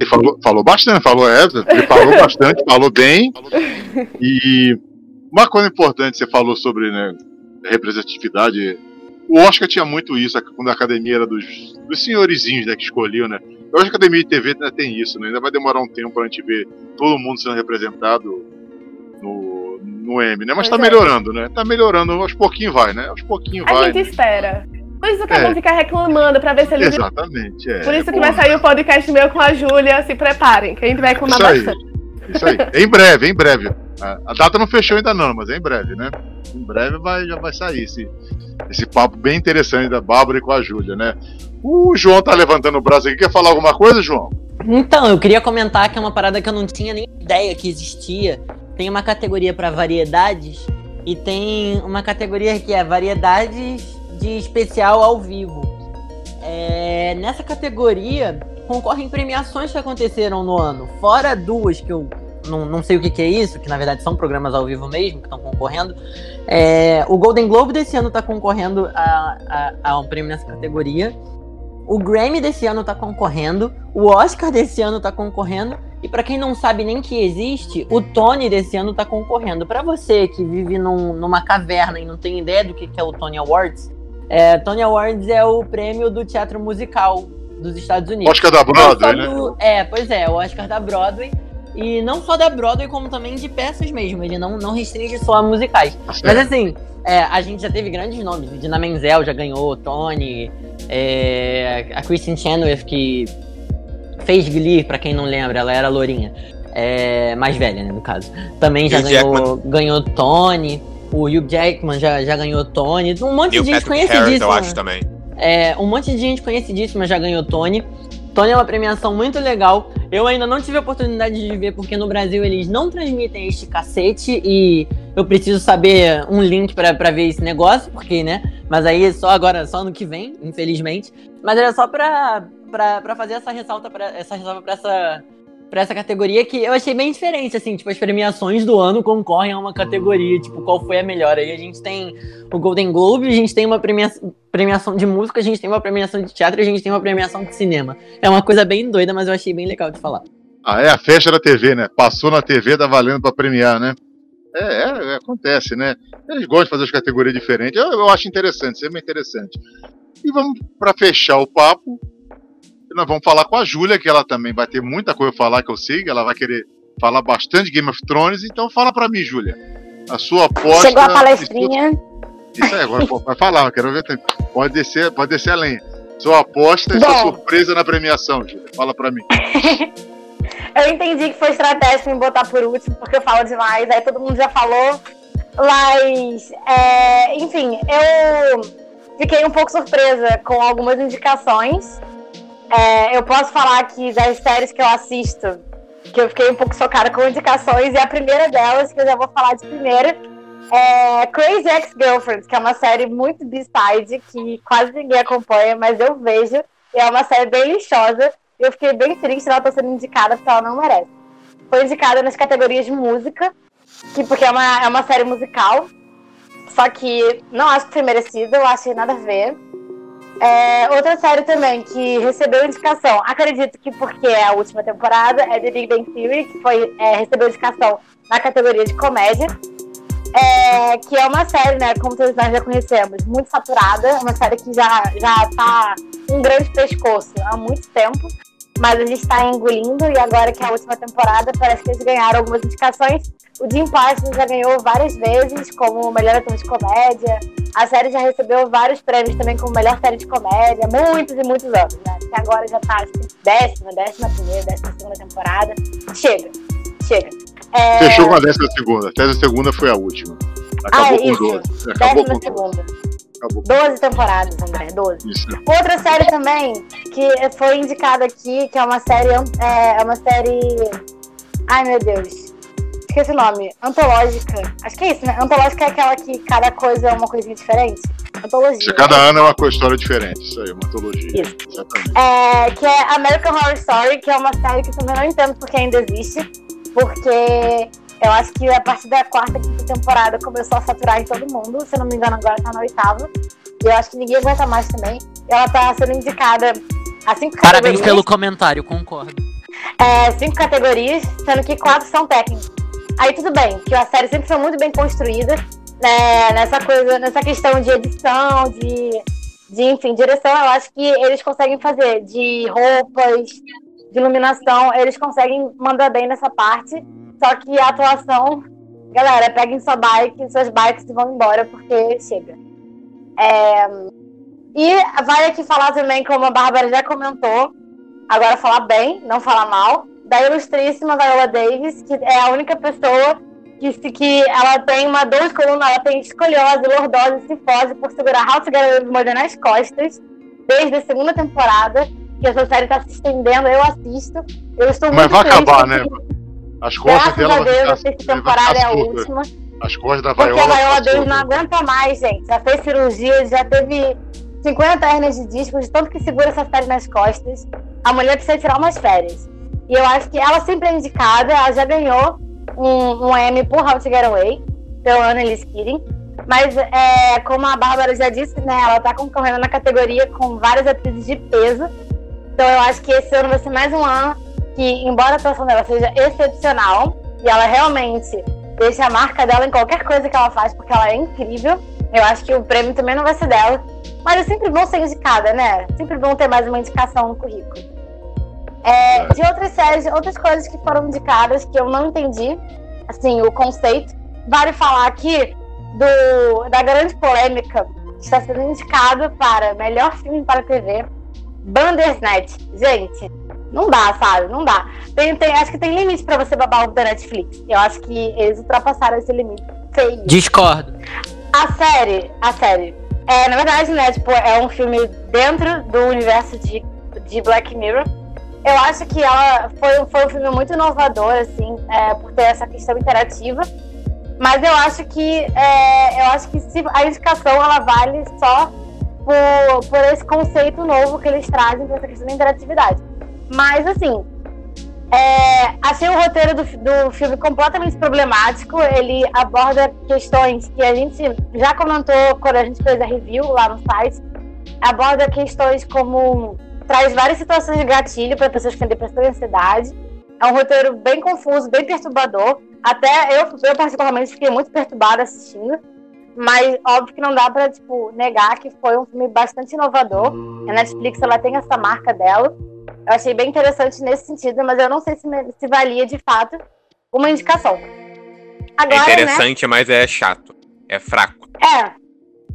Ele falou, falou bastante, falou, é, ele falou bastante, falou bem. E uma coisa importante, você falou sobre né, representatividade. O Oscar tinha muito isso, quando a academia era dos, dos senhorizinhos né, que escolhiam, né? Eu acho que a academia de TV ainda tem isso, né? Ainda vai demorar um tempo pra gente ver todo mundo sendo representado no, no M, né? Mas pois tá é. melhorando, né? Tá melhorando, aos pouquinhos vai, né? Aos pouquinhos vai. A gente né? espera. Por isso que é. vão ficar reclamando pra ver se eles. Exatamente, é. Por isso que vai sair o podcast meu com a Júlia. Se preparem, que a gente vai reclamar isso bastante. Isso aí. Em breve, em breve. A data não fechou ainda não, mas é em breve, né? Em breve vai, já vai sair esse, esse papo bem interessante da Bárbara e com a Júlia, né? O João tá levantando o braço aqui. Quer falar alguma coisa, João? Então, eu queria comentar que é uma parada que eu não tinha nem ideia que existia. Tem uma categoria para variedades e tem uma categoria que é variedades de especial ao vivo. É, nessa categoria concorrem premiações que aconteceram no ano, fora duas que eu não, não sei o que, que, é isso, que na verdade são programas ao vivo mesmo que estão concorrendo. É, o Golden Globe desse ano está concorrendo a, a, a, um prêmio nessa categoria. O Grammy desse ano está concorrendo. O Oscar desse ano está concorrendo. E para quem não sabe nem que existe, o Tony desse ano está concorrendo. Para você que vive num, numa caverna e não tem ideia do que, que é o Tony Awards, é, Tony Awards é o prêmio do teatro musical dos Estados Unidos. Oscar da Broadway, né? Do, é, pois é, o Oscar da Broadway. E não só da Broadway, como também de peças mesmo. Ele não, não restringe só a musicais. Tá Mas assim, é, a gente já teve grandes nomes. Dina Menzel já ganhou, Tony, é, a Kristen Chenoweth, que fez Glee, pra quem não lembra, ela era lourinha. É, mais velha, né, no caso. Também já ganhou, ganhou Tony. O Hugh Jackman já, já ganhou Tony. Um monte de gente conhecidíssima. eu acho também. É, um monte de gente conhecidíssima já ganhou Tony. Tony é uma premiação muito legal. Eu ainda não tive a oportunidade de ver, porque no Brasil eles não transmitem este cacete e eu preciso saber um link para ver esse negócio, porque, né? Mas aí só agora, só no que vem, infelizmente. Mas era só pra, pra, pra fazer essa ressalta, pra, essa ressalva pra essa para essa categoria que eu achei bem diferente, assim, tipo, as premiações do ano concorrem a uma categoria, tipo, qual foi a melhor. Aí a gente tem o Golden Globe, a gente tem uma premia premiação de música, a gente tem uma premiação de teatro, a gente tem uma premiação de cinema. É uma coisa bem doida, mas eu achei bem legal de falar. Ah, é a festa da TV, né? Passou na TV, tá valendo para premiar, né? É, é, é, acontece, né? Eles gostam de fazer as categorias diferentes. Eu, eu acho interessante, sempre interessante. E vamos para fechar o papo nós vamos falar com a Júlia, que ela também vai ter muita coisa a falar que eu sei, ela vai querer falar bastante Game of Thrones. Então fala para mim, Júlia. A sua aposta. Chegou a palestrinha. Isso aí, agora vai falar, quero ver. Pode descer, pode descer a lenha. Sua aposta e sua surpresa na premiação, Júlia. Fala para mim. eu entendi que foi estratégico me botar por último, porque eu falo demais, aí todo mundo já falou. Mas, é, enfim, eu fiquei um pouco surpresa com algumas indicações. É, eu posso falar que das séries que eu assisto, que eu fiquei um pouco chocada com indicações, e a primeira delas, que eu já vou falar de primeira, é Crazy Ex-Girlfriends, que é uma série muito B-side, que quase ninguém acompanha, mas eu vejo. E é uma série bem lixosa. Eu fiquei bem triste ela estar sendo indicada, porque ela não merece. Foi indicada nas categorias de música, que, porque é uma, é uma série musical. Só que não acho que foi merecida, eu achei nada a ver. É, outra série também que recebeu indicação, acredito que porque é a última temporada, é The Big Bang Theory, que foi, é, recebeu indicação na categoria de comédia. É, que é uma série, né, como todos nós já conhecemos, muito saturada, uma série que já, já tá um grande pescoço há muito tempo mas a gente está engolindo e agora que é a última temporada, parece que eles ganharam algumas indicações. O Jim Parsons já ganhou várias vezes como melhor ator de comédia. A série já recebeu vários prêmios também como melhor série de comédia, muitos e muitos anos, né? Que agora já está décima, décima primeira, décima segunda temporada. Chega, chega. É... Fechou com a décima segunda. A décima segunda foi a última. Acabou ah, com isso. Acabou décima com segunda. Acabou. 12 temporadas, André, 12. Isso. Outra série também que foi indicada aqui, que é uma série. É, é uma série. Ai meu Deus. Esqueci o nome. Antológica. Acho que é isso, né? Antológica é aquela que cada coisa é uma coisinha diferente. Antologia. Cada ano é uma história diferente. Isso aí, uma antologia. Isso. Exatamente. É, que é American Horror Story, que é uma série que eu também não entendo porque ainda existe. Porque eu acho que a partir da quarta, quinta temporada começou a saturar em todo mundo. Se não me engano, agora tá na oitava. E eu acho que ninguém aguenta mais também. Ela tá sendo indicada assim Parabéns pelo comentário, concordo. é, cinco categorias, sendo que quatro são técnicas. Aí tudo bem, que a série sempre foi muito bem construída, né, nessa coisa, nessa questão de edição, de, de enfim, direção, eu acho que eles conseguem fazer de roupas, de iluminação, eles conseguem mandar bem nessa parte. Só que a atuação, galera, peguem sua bike, suas bikes e vão embora, porque chega. É... E vai aqui falar também, como a Bárbara já comentou, agora falar bem, não falar mal, da ilustríssima Viola Davis, que é a única pessoa que, que ela tem uma dor de coluna, ela tem escoliose, lordose cifose por segurar House Girl Morder nas costas, desde a segunda temporada, que essa série está se estendendo, eu assisto. Eu estou Mas muito vai acabar, porque, né? As costas Graças dela a vai Deus, ficar- vai temporada é a última. As costas da Porque Viola. a Viola vai ficar Davis não aguenta mais, gente. Já fez cirurgia, já teve 50 hernias de disco, de tanto que segura essa série nas costas. A mulher precisa tirar umas férias. E eu acho que ela sempre é indicada, ela já ganhou um, um Emmy por How to Get Away, pelo Annalise Keating. Mas, é, como a Bárbara já disse, né, ela tá concorrendo na categoria com várias atrizes de peso. Então eu acho que esse ano vai ser mais um ano que, embora a atuação dela seja excepcional, e ela realmente deixa a marca dela em qualquer coisa que ela faz, porque ela é incrível. Eu acho que o prêmio também não vai ser dela. Mas é sempre bom ser indicada, né? Sempre bom ter mais uma indicação no currículo. É, de outras séries, outras coisas que foram indicadas que eu não entendi, assim, o conceito. Vale falar aqui do, da grande polêmica que está sendo indicado para melhor filme para TV, Bandersnatch. Gente, não dá, sabe? Não dá. Tem, tem, acho que tem limite para você babar o da Netflix. Eu acho que eles ultrapassaram esse limite. Feio. Discordo. A série, a série. É, na verdade, né, tipo, é um filme dentro do universo de, de Black Mirror. Eu acho que ela foi, foi um filme muito inovador, assim, é, por ter essa questão interativa. Mas eu acho que é, eu acho que se, a indicação ela vale só por, por esse conceito novo que eles trazem para essa questão da interatividade. Mas assim, é, achei o roteiro do, do filme completamente problemático. Ele aborda questões que a gente já comentou quando a gente fez a review lá no site. Aborda questões como. traz várias situações de gatilho para pessoas que têm depressão e ansiedade. É um roteiro bem confuso, bem perturbador. Até eu, eu particularmente, fiquei muito perturbada assistindo. Mas óbvio que não dá para tipo, negar que foi um filme bastante inovador. A Netflix ela tem essa marca dela. Eu achei bem interessante nesse sentido, mas eu não sei se, se valia de fato uma indicação. É Agora, né? interessante, mas é chato. É fraco. É.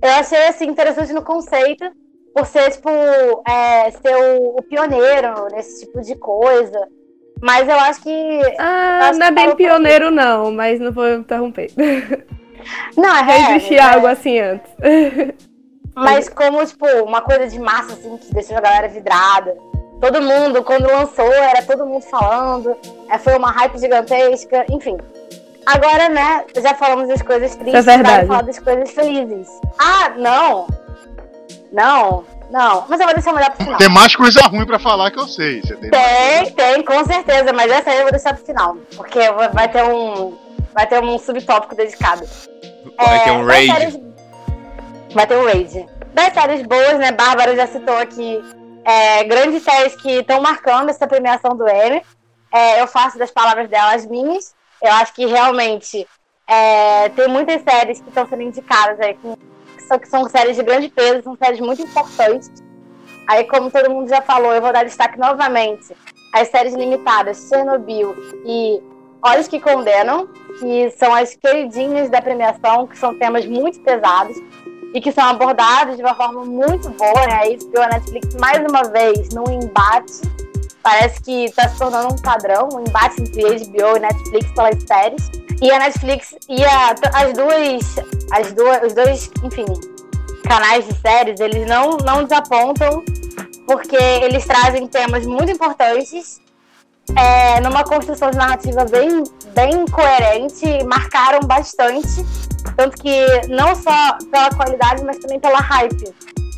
Eu achei assim interessante no conceito, por ser, tipo, é, ser o, o pioneiro nesse tipo de coisa. Mas eu acho que. Ah, Acho não é bem pioneiro, não, mas não vou interromper. Não, é Já real, existia é. algo assim antes. Mas como, tipo, uma coisa de massa, assim, que deixou a galera vidrada. Todo mundo, quando lançou, era todo mundo falando. É, foi uma hype gigantesca, enfim. Agora, né, já falamos das coisas tristes, É verdade. vale falar das coisas felizes. Ah, não! Não, não. Mas eu vou deixar melhor pro final. Tem mais coisa ruim pra falar que eu sei. Você tem Tem, tem, com certeza, mas essa aí eu vou deixar pro final. Porque vai ter um. Vai ter um subtópico dedicado. Vai ter um raid. séries- Vai ter um raid. Das séries boas, né? Bárbara já citou aqui é, grandes séries que estão marcando essa premiação do Emmy. É, eu faço das palavras dela as minhas. Eu acho que realmente é, tem muitas séries que estão sendo indicadas aí, que são, que são séries de grande peso, são séries muito importantes. Aí, como todo mundo já falou, eu vou dar destaque novamente às séries limitadas Chernobyl e Olhos que Condenam, que são as queridinhas da premiação, que são temas muito pesados e que são abordados de uma forma muito boa, né? Isso deu a Netflix mais uma vez num embate. Parece que está se tornando um padrão, um embate entre HBO e Netflix pelas séries. E a Netflix e a, as duas, as duas, os dois, enfim, canais de séries, eles não, não desapontam porque eles trazem temas muito importantes é, numa construção de narrativa bem, bem coerente marcaram bastante. Tanto que não só pela qualidade, mas também pela hype.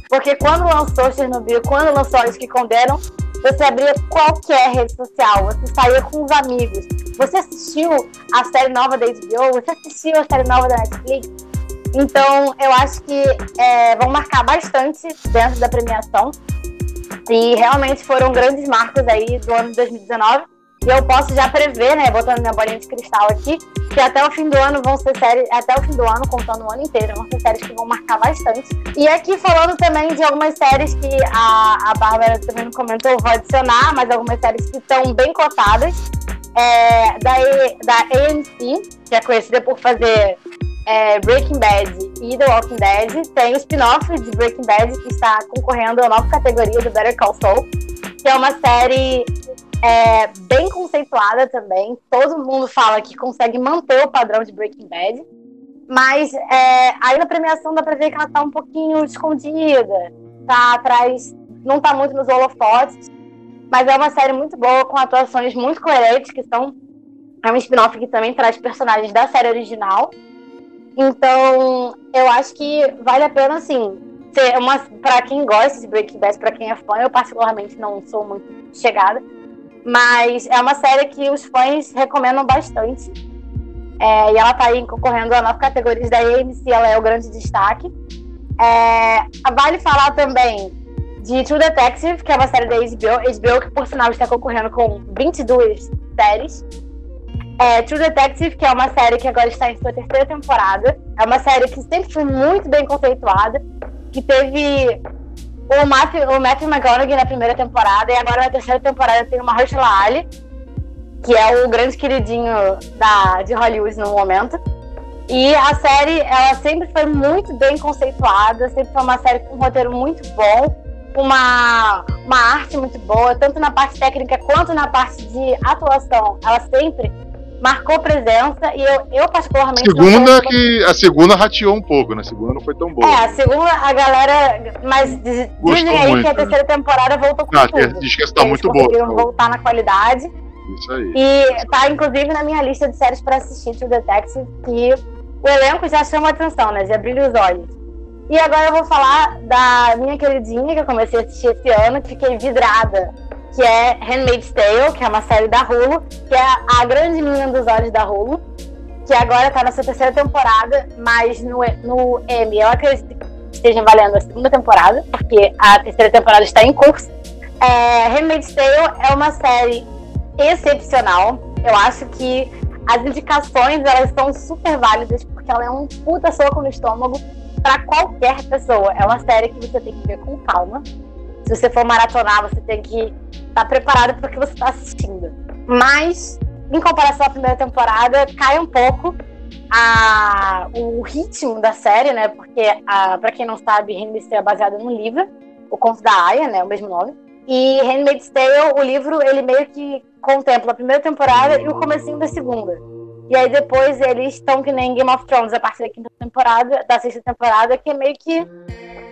Porque quando lançou Chernobyl, quando lançou Olhos que Condenam, você abria qualquer rede social, você saía com os amigos. Você assistiu a série nova da HBO, você assistiu a série nova da Netflix. Então, eu acho que é, vão marcar bastante dentro da premiação. E realmente foram grandes marcos aí do ano de 2019. E eu posso já prever, né, botando minha bolinha de cristal aqui, que até o fim do ano vão ser séries, até o fim do ano, contando o ano inteiro, vão ser séries que vão marcar bastante. E aqui falando também de algumas séries que a, a Bárbara também comentou, vou adicionar, mas algumas séries que estão bem cotadas. É, da, da AMC, que é conhecida por fazer é, Breaking Bad e The Walking Dead, tem o spin-off de Breaking Bad que está concorrendo à nova categoria do Better Call Saul, que é uma série é, bem conceituada também. Todo mundo fala que consegue manter o padrão de Breaking Bad, mas é, aí na premiação dá pra ver que ela tá um pouquinho escondida, tá atrás, não tá muito nos holofotes, mas é uma série muito boa, com atuações muito coerentes, que são. É um spin-off que também traz personagens da série original. Então, eu acho que vale a pena, assim, ser uma. Pra quem gosta de Breaking Bad, pra quem é fã, eu particularmente não sou muito chegada. Mas é uma série que os fãs recomendam bastante. É, e ela tá aí concorrendo a nove categorias da AMC, ela é o grande destaque. É, vale falar também de True Detective, que é uma série da HBO, HBO que por sinal está concorrendo com 22 séries. É, True Detective, que é uma série que agora está em sua terceira temporada. É uma série que sempre foi muito bem conceituada, que teve o Matthew, o Matthew McConaughey na primeira temporada, e agora na terceira temporada tem o Mahershala Ali, que é o grande queridinho da, de Hollywood no momento. E a série, ela sempre foi muito bem conceituada, sempre foi uma série com um roteiro muito bom, uma, uma arte muito boa, tanto na parte técnica quanto na parte de atuação. Ela sempre marcou presença e eu, eu particularmente. Segunda que a segunda rateou um pouco, né? A segunda não foi tão boa. É, a segunda a galera, mas diz, dizem aí muito, que a né? terceira temporada voltou com ah, tudo. Diz que está muito boa. Conseguiram voltar na qualidade. Isso aí. E tá inclusive na minha lista de séries para assistir True Detective que o elenco já chama atenção, né? De abrir os olhos. E agora eu vou falar da minha queridinha, que eu comecei a assistir esse ano, que fiquei vidrada, que é Handmaid's Tale, que é uma série da Hulu, que é a grande menina dos olhos da Hulu, que agora tá na sua terceira temporada, mas no, no Emmy eu acredito que esteja valendo a segunda temporada, porque a terceira temporada está em curso. É, Handmaid's Tale é uma série excepcional. Eu acho que as indicações elas são super válidas, porque ela é um puta soco no estômago para qualquer pessoa. É uma série que você tem que ver com calma. Se você for maratonar, você tem que estar tá preparado para o que você está assistindo. Mas, em comparação à primeira temporada, cai um pouco a, o ritmo da série, né? Porque, para quem não sabe, Handmaid's Tale é baseado num livro, O Conto da Aya, né? O mesmo nome. E Handmaid's Tale, o livro, ele meio que contempla a primeira temporada e o comecinho da segunda. E aí depois eles estão que nem Game of Thrones a partir da quinta temporada, da sexta temporada, que é meio que.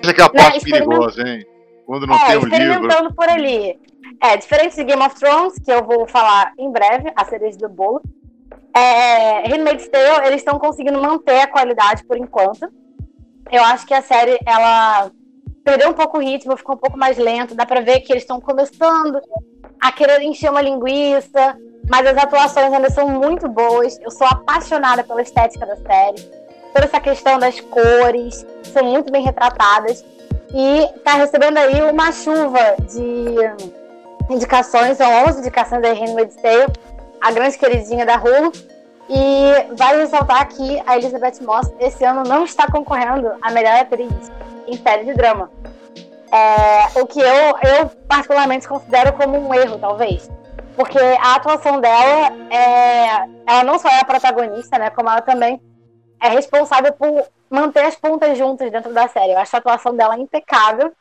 Essa aqui é a né, parte perigosa, hein? Quando não é, tem um experimentando livro. por ali. É, diferente de Game of Thrones, que eu vou falar em breve, a cereja do bolo. É, Handmaid's Tale, eles estão conseguindo manter a qualidade por enquanto. Eu acho que a série, ela perdeu um pouco o ritmo, ficou um pouco mais lento. Dá pra ver que eles estão começando a querer encher uma linguiça, mas as atuações ainda são muito boas. Eu sou apaixonada pela estética da série, toda essa questão das cores, são muito bem retratadas. E está recebendo aí uma chuva de indicações, são 11 indicações da Handmaid's Tale, a grande queridinha da Hulu. E vale ressaltar que a Elizabeth Moss esse ano não está concorrendo a melhor atriz em série de drama. É, o que eu, eu particularmente considero como um erro, talvez porque a atuação dela é. Ela não só é a protagonista, né? Como ela também é responsável por manter as pontas juntas dentro da série. Eu acho a atuação dela impecável.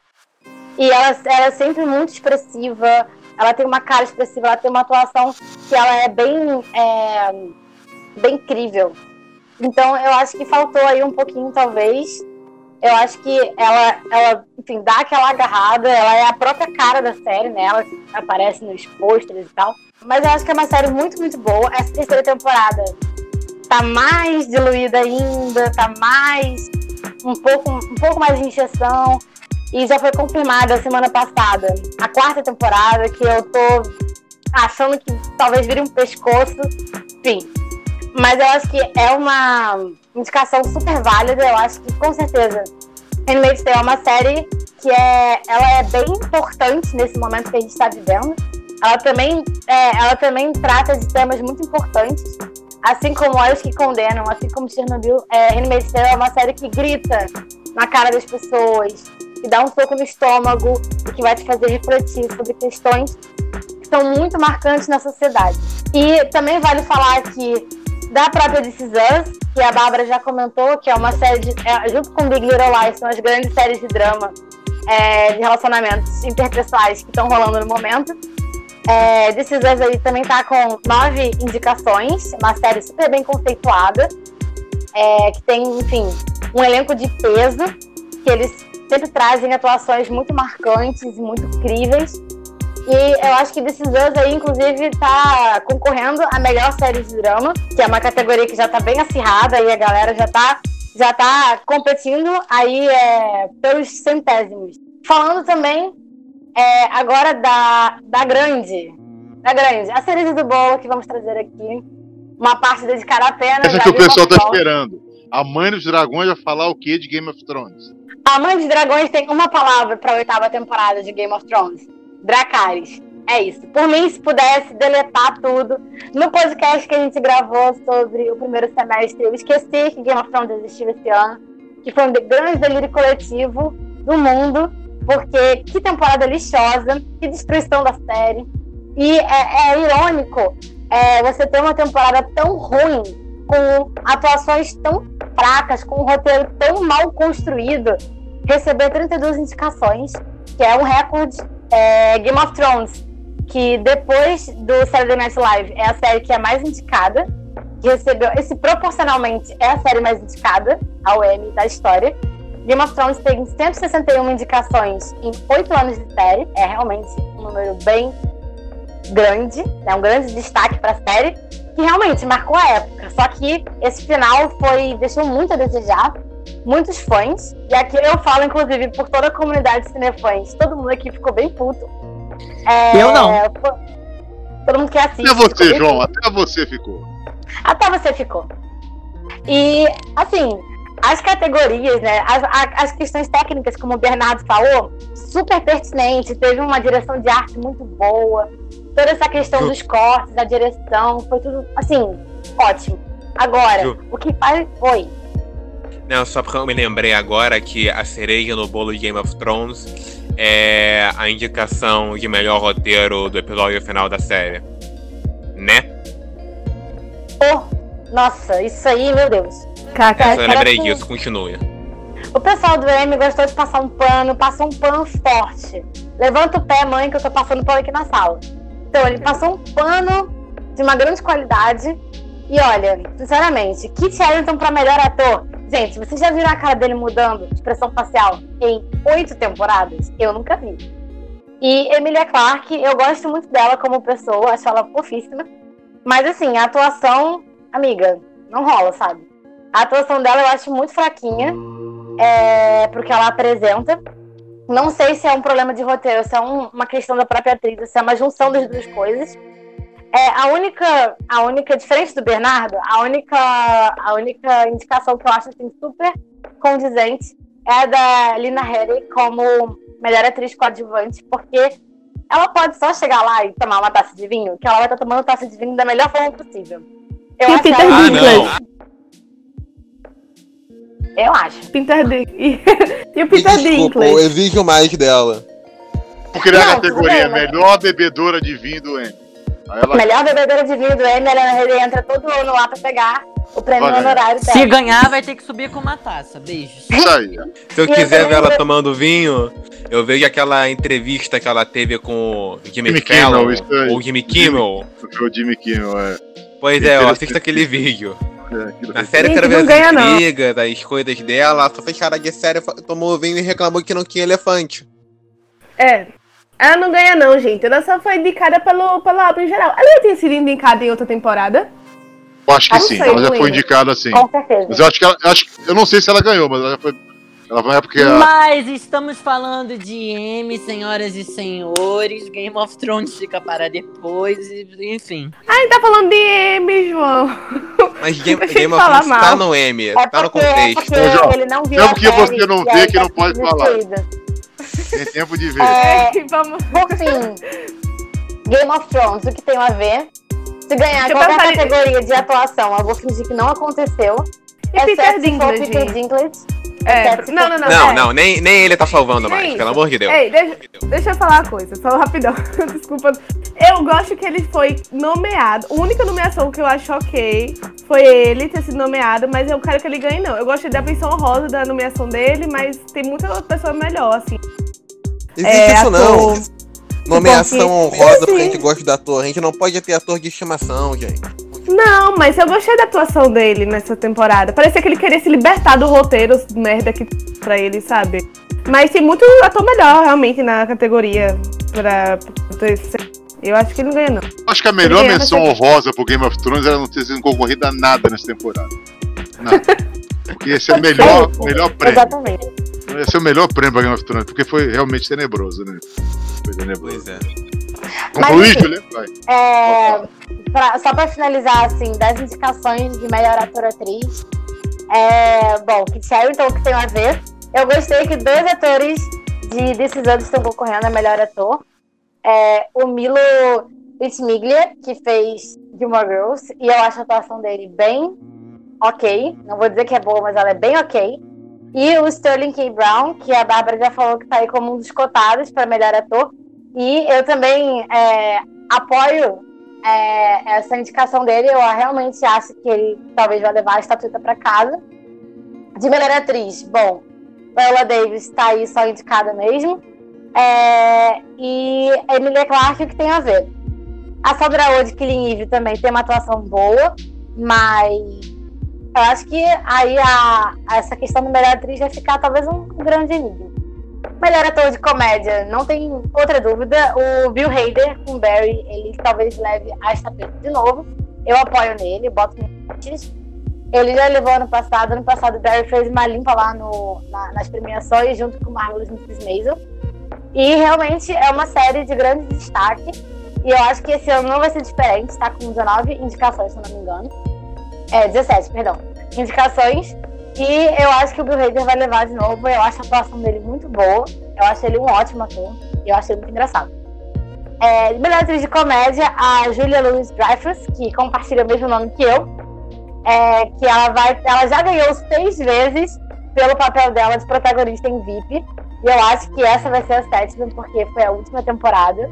E ela, ela é sempre muito expressiva. Ela tem uma cara expressiva, ela tem uma atuação que ela é bem. É, bem incrível. Então eu acho que faltou aí um pouquinho, talvez, eu acho que ela, ela, enfim, dá aquela agarrada, ela é a própria cara da série, né? Ela aparece nos pôsteres e tal. Mas eu acho que é uma série muito, muito boa. Essa terceira temporada tá mais diluída ainda, tá mais. um pouco, um pouco mais de injeção. E já foi confirmada semana passada a quarta temporada, que eu tô achando que talvez vire um pescoço. Enfim. Mas eu acho que é uma indicação super válida. Eu acho que com certeza Handmaid's Tale é uma série que é, ela é bem importante nesse momento que a gente está vivendo. ela também, é, ela também trata de temas muito importantes. Assim como Olhos que Condenam, assim como Chernobyl, é, Handmaid's é uma série que grita na cara das pessoas, que dá um soco no estômago e que vai te fazer refletir sobre questões que são muito marcantes na sociedade. E também vale falar aqui da própria Us, que a Bárbara já comentou, que é uma série, de, é, junto com Big Little Lies, são as grandes séries de drama é, de relacionamentos interpessoais que estão rolando no momento. É, Us aí também tá com nove indicações, uma série super bem conceituada, é, que tem, enfim, um elenco de peso, que eles sempre trazem atuações muito marcantes e muito incríveis. E eu acho que Us aí, inclusive, tá concorrendo a melhor série de drama, que é uma categoria que já tá bem acirrada e a galera já tá, já tá competindo aí é, pelos centésimos. Falando também é, agora da, da grande, da grande, a cereja do bolo que vamos trazer aqui, uma parte dedicada apenas Essa que o pessoal tá esperando. A mãe dos dragões vai falar o que de Game of Thrones? A Mãe dos Dragões tem uma palavra para a oitava temporada de Game of Thrones: Dracarys. É isso. Por mim, se pudesse deletar tudo. No podcast que a gente gravou sobre o primeiro semestre, eu esqueci que Game of Thrones existiu esse ano. Que foi um de- grande delírio coletivo do mundo. Porque que temporada lixosa, que destruição da série. E é, é irônico é, você ter uma temporada tão ruim, com atuações tão fracas, com um roteiro tão mal construído, receber 32 indicações, que é um recorde. É, Game of Thrones, que depois do Saturday Night Live é a série que é mais indicada, que recebeu, esse proporcionalmente é a série mais indicada ao Emmy da história. Game of Thrones tem 161 indicações em 8 anos de série, é realmente um número bem grande, é um grande destaque para a série, que realmente marcou a época. Só que esse final foi deixou muito a desejar, muitos fãs, e aqui eu falo inclusive por toda a comunidade de cinefãs, todo mundo aqui ficou bem puto. É, Eu não. Todo mundo que assiste. Até você, João, até você ficou. até você ficou. E, assim, as categorias, né? As, as questões técnicas, como o Bernardo falou, super pertinente. Teve uma direção de arte muito boa. Toda essa questão Ju. dos cortes, a direção, foi tudo, assim, ótimo. Agora, Ju. o que faz. Oi. Não, só porque eu me lembrei agora que a cereja no bolo de Game of Thrones é a indicação de melhor roteiro do episódio final da série. Né? Oh, nossa, isso aí, meu Deus. Kaká. É, Eu lembrei disso, continue. O pessoal do M gostou de passar um pano, passou um pano forte. Levanta o pé, mãe, que eu tô passando pano aqui na sala. Então, ele passou um pano de uma grande qualidade. E olha, sinceramente, Kit Harington pra melhor ator. Gente, vocês já viram a cara dele mudando de expressão facial em oito temporadas? Eu nunca vi. E Emilia Clarke, eu gosto muito dela como pessoa, acho ela fofíssima. Mas assim, a atuação, amiga, não rola, sabe? A atuação dela eu acho muito fraquinha é, porque ela apresenta. Não sei se é um problema de roteiro, se é um- uma questão da própria atriz, se é uma junção das duas coisas. É, a única, a única, diferente do Bernardo, a única, a única indicação que eu acho assim, super condizente é a da Lina Headey como melhor atriz coadjuvante, porque ela pode só chegar lá e tomar uma taça de vinho, que ela vai estar tomando taça de vinho da melhor forma possível. Eu E acho Peter ela- Ah. Eu acho. Peter E, o Peter desculpa, Dinklage. eu exige o mais dela. Porque na Não, categoria melhor bebedora de vinho do. Aí ela Melhor bebedeira de vinho do a Helena Headey entra todo ano lá pra pegar o prêmio Olha. honorário dela. Se ganhar, vai ter que subir com uma taça. Beijos. Isso aí. Se eu E eu quiser ver ela tomando vinho, eu vejo aquela entrevista que ela teve com o Jimmy, Jimmy Fallon Kimmel, ou Jimmy Kimmel. O Jimmy Kimmel, é. Pois é, eu Interessante. assisto aquele vídeo. É Na aí. série quero ver as intrigas, as coisas dela. Ela só fez cara de série, tomou vinho e reclamou que não tinha elefante. É. Ela não ganha, não, gente. Ela só foi indicada pelo, pelo álbum em geral. Ela já tinha sido indicada em outra temporada. Eu acho que Ah, não sim, ela já foi indicada assim. Com certeza. Mas eu acho que ela. eu Acho, eu não sei se ela ganhou, mas ela já foi. Ela foi porque a, Mas estamos falando de M, senhoras e senhores. Game of Thrones fica para depois, enfim. Ai, tá falando de M, João. Mas Game, Game of falar Thrones tá mal. no M, É tá no é contexto. porque Ô, João, ele não viu a que série, você não vê, que não tá pode falar. tem tempo de ver. É, Vamos. por fim, Game of Thrones, o que tem a ver? Se ganhar Deixa qualquer pensar- categoria de atuação, eu vou fingir que não aconteceu. E Peter exceto for Dinklage? Peter Dinklage. É, não, não, não. Não, é. não, nem, nem ele tá salvando mais, pelo amor de Deus. Ei, deixa, deixa eu falar uma coisa, só rapidão. Desculpa. Eu gosto que ele foi nomeado. A única nomeação que eu acho ok foi ele ter sido nomeado, mas eu quero que ele ganhe, não. Eu gosto da menção honrosa da nomeação dele, mas tem muita outra pessoa melhor, assim. Existe É, isso não. ator- Nomeação Porque- honrosa porque a gente gosta do ator. A gente não pode ter ator de estimação, gente. Não, mas eu gostei da atuação dele nessa temporada. Parecia que ele queria se libertar do roteiro os merda que pra ele, sabe? Mas tem muito ator melhor, realmente, na categoria. Pra, eu acho que ele não ganha, não. Acho que a melhor ganha, menção mas honrosa pro Game of Thrones era não ter sido concorrida a nada nessa temporada. Nada. Porque esse é o melhor, melhor prêmio. Exatamente. Esse é o melhor prêmio pra Game of Thrones, porque foi realmente tenebroso, né? Foi tenebroso. Pois é. Concluir, enfim. Julia? Vai. É, pra- só pra finalizar, assim, das indicações de melhor ator-atriz. É, bom, Kit Harington, que tem a ver. Eu gostei que dois atores de Is Us estão concorrendo a melhor ator. É, o Milo Ventimiglia, que fez Gilmore Girls, e eu acho a atuação dele bem ok. Não vou dizer que é boa, mas ela é bem ok. E o Sterling K. Brown, que a Bárbara já falou que tá aí como um dos cotados para melhor ator. E eu também é, apoio é, essa indicação dele. Eu realmente acho que ele talvez vai levar a estatueta para casa. De melhor atriz, bom, Viola Davis está aí só indicada mesmo. É, e Emilia Clarke, o que tem a ver? A Sandra Oh de Killing Eve também tem uma atuação boa, mas eu acho que aí a, essa questão do melhor atriz vai ficar talvez um grande enigma. Melhor ator de comédia, não tem outra dúvida. O Bill Hader com Barry, ele talvez leve a estafeta de novo. Eu apoio nele, boto minhas Ele já levou ano passado. Ano passado o Barry fez uma limpa lá no, na- nas premiações, junto com Marvelous Mrs. Maisel. E realmente é uma série de grande destaque. E eu acho que esse ano não vai ser diferente, está com 19 indicações, se não me engano. É, 17, perdão. Indicações. E eu acho que o Bill Hader vai levar de novo. Eu acho a atuação dele muito boa. Eu acho ele um ótimo ator. Eu acho ele muito engraçado. É, melhor atriz de comédia, a Julia Louis Dreyfus, que compartilha o mesmo nome que eu. É, que ela vai. Ela já ganhou seis vezes pelo papel dela de protagonista em VIP. E eu acho que essa vai ser a sétima, porque foi a última temporada.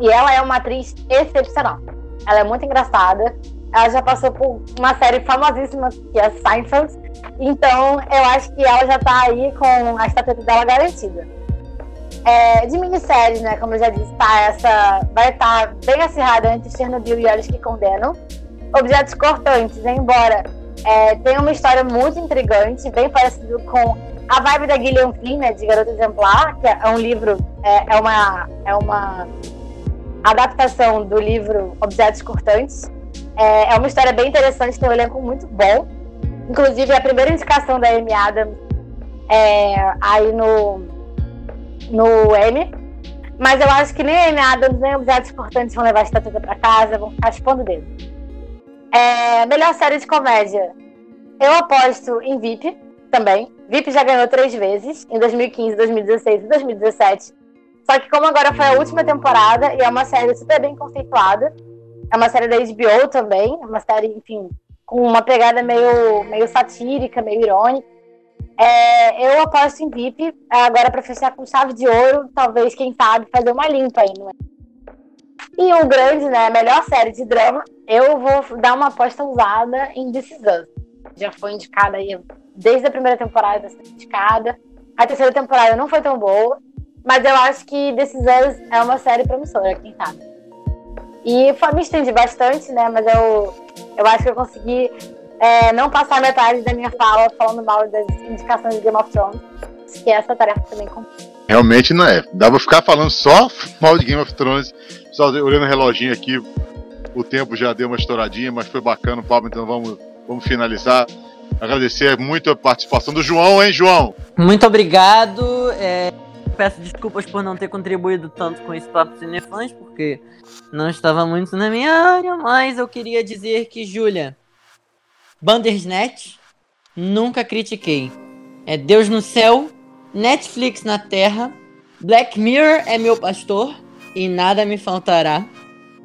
E ela é uma atriz excepcional. Ela é muito engraçada. Ela já passou por uma série famosíssima, que é Seinfeld. Então, eu acho que ela já tá aí com a estatueta dela garantida. É, de minisséries, né? Como eu já disse, tá essa. Vai estar bem acirrada entre Chernobyl e Olhos que Condenam. Objetos Cortantes, embora é, tenha uma história muito intrigante, bem parecido com a vibe da Gillian Flynn, né, de Garota Exemplar, que é um livro, é, é uma, é uma adaptação do livro Objetos Cortantes. É, é uma história bem interessante, tem um elenco muito bom. Inclusive, a primeira indicação da Amy Adams é, aí no, no Emmy. Mas eu acho que nem a Amy Adams, nem Objetos Cortantes vão levar a estatueta pra casa, vão ficar chupando dedo. É, melhor série de comédia. Eu aposto em VIP também. VIP já ganhou três vezes, em 2015, 2016 e 2017. Só que como agora foi a última temporada e é uma série super bem conceituada, é uma série da HBO também, é uma série, enfim, com uma pegada meio, meio satírica, meio irônica. É, eu aposto em VIP, é, agora para fechar com chave de ouro, talvez, quem sabe, fazer uma limpa aí, não é? E um grande, né, melhor série de drama, eu vou dar uma aposta usada em Us. Já foi indicada aí, desde a primeira temporada foi indicada. A terceira temporada não foi tão boa, mas eu acho que This é uma série promissora, quem sabe. E foi, me estendi bastante, né, mas eu, eu acho que eu consegui é, não passar metade da minha fala falando mal das indicações de Game of Thrones, que essa tarefa também cumpri. Realmente não é. Dá pra ficar falando só mal de Game of Thrones, só olhando o reloginho aqui. O tempo já deu uma estouradinha, mas foi bacana o papo, então vamos, vamos finalizar. Agradecer muito a participação do João, hein, João? Muito obrigado. é, peço desculpas por não ter contribuído tanto com esse papo cinefãs, porque não estava muito na minha área, mas eu queria dizer que, Júlia, Bandersnatch, nunca critiquei. É Deus no céu, Netflix na terra, Black Mirror é meu pastor, e nada me faltará.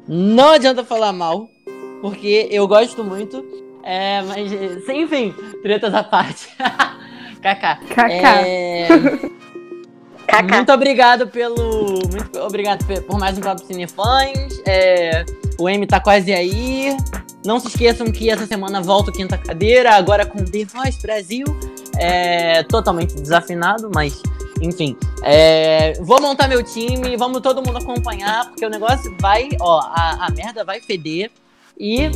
Não adianta falar mal, porque eu gosto muito. É, mas, enfim, tretas à parte. Kaká. Kaká. É, Kaká. muito obrigado pelo. Muito obrigado por mais um Papo Cinefãs. É, o M tá quase aí. Não se esqueçam que essa semana volta o Quinta Cadeira, agora com The Voice Brasil. É, totalmente desafinado, mas enfim. É, vou montar meu time, vamos todo mundo acompanhar, porque o negócio vai. Ó, a, a merda vai feder. E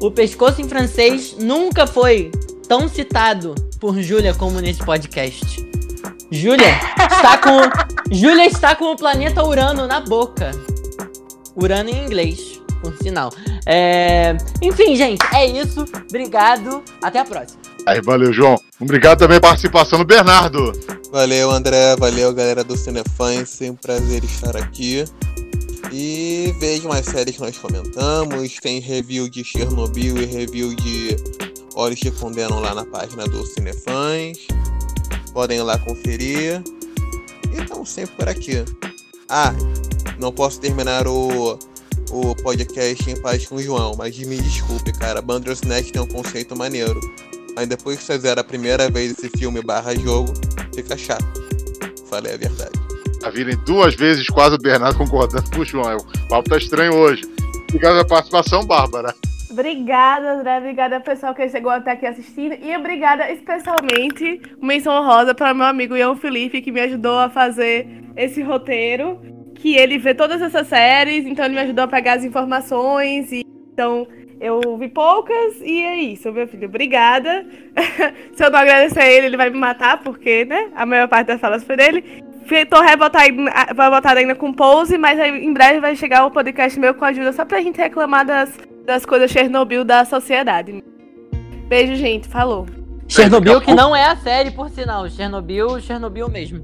o pescoço em francês nunca foi tão citado por Júlia como nesse podcast. Júlia está com. Júlia está com o planeta Urano na boca. Urano em inglês, por sinal. É, Enfim, gente, é isso. Obrigado. Até a próxima. Aí, valeu, João. Obrigado também pela participação do Bernardo. Valeu, André. Valeu, galera do Cinefãs. Sempre um prazer estar aqui. E vejam as séries que nós comentamos. Tem review de Chernobyl e review de Olhos que Condenam lá na página do Cinefãs. Podem ir lá conferir. E estamos sempre por aqui. Ah, não posso terminar o, o podcast em paz com o João, mas me desculpe, cara. Bandersnatch tem um conceito maneiro. Mas depois que zera a primeira vez esse filme barra jogo, fica chato. Falei a verdade. Tá virem duas vezes quase o Bernardo concordando com o João. O papo tá estranho hoje. Obrigado pela participação, Bárbara. Obrigada, André. Obrigada, pessoal que chegou até aqui assistindo. E obrigada especialmente, menção honrosa para meu amigo Ian Felipe, que me ajudou a fazer esse roteiro. Que ele vê todas essas séries, então ele me ajudou a pegar as informações. E, então eu vi poucas e é isso, meu filho. Obrigada. Se eu não agradecer a ele, ele vai me matar, porque, né? A maior parte das falas foi dele. Tô revoltada ainda com pose, mas em breve vai chegar o podcast meu com ajuda só pra gente reclamar das, das coisas Chernobyl da sociedade. Beijo, gente. Falou. Chernobyl, que não é a série, por sinal. Chernobyl, Chernobyl mesmo.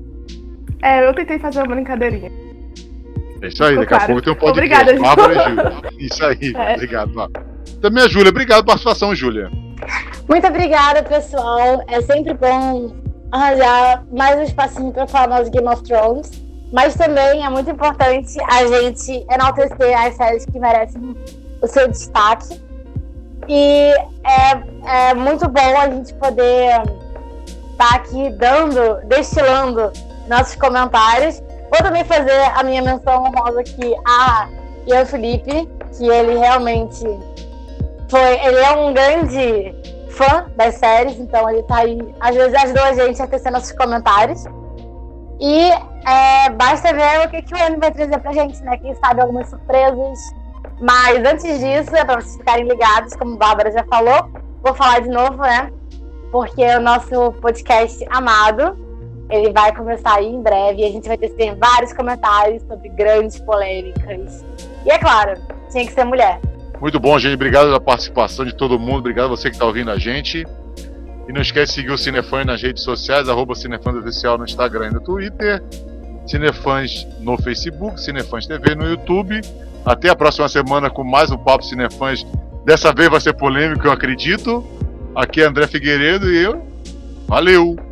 É, eu tentei fazer uma brincadeirinha. É isso aí, Ficou daqui a claro. pouco tem um podcast. Obrigada. Bárbara e Júlia. Isso aí, É. obrigado, Bárbara. Também a Júlia, obrigado pela participação, Júlia. Muito obrigada, pessoal. É sempre bom arranjar mais um espacinho para falar mais Game of Thrones. Mas também é muito importante a gente enaltecer as séries que merecem o seu destaque. E é, é muito bom a gente poder estar aqui dando, destilando nossos comentários. Vou também fazer a minha menção honrosa aqui a Ian Felipe, que ele realmente foi. Ele é um grande fã das séries, então ele tá aí, às vezes ajudou a gente a tecer nossos comentários. E é, basta ver o que, que o N vai trazer pra gente, né? Quem sabe algumas surpresas. Mas antes disso, é pra vocês ficarem ligados, como a Bárbara já falou, vou falar de novo, né? Porque o nosso podcast amado, ele vai começar aí em breve e a gente vai tecer vários comentários sobre grandes polêmicas. E é claro, tinha que ser mulher. Muito bom, gente. Obrigado pela participação de todo mundo. Obrigado você que está ouvindo a gente. E não esquece de seguir o Cinefãs nas redes sociais, arroba Oficial no Instagram e no Twitter. Cinefãs no Facebook, Cinefãs TV no YouTube. Até a próxima semana com mais um Papo Cinefãs. Dessa vez vai ser polêmico, eu acredito. Aqui é André Figueiredo e eu. Valeu!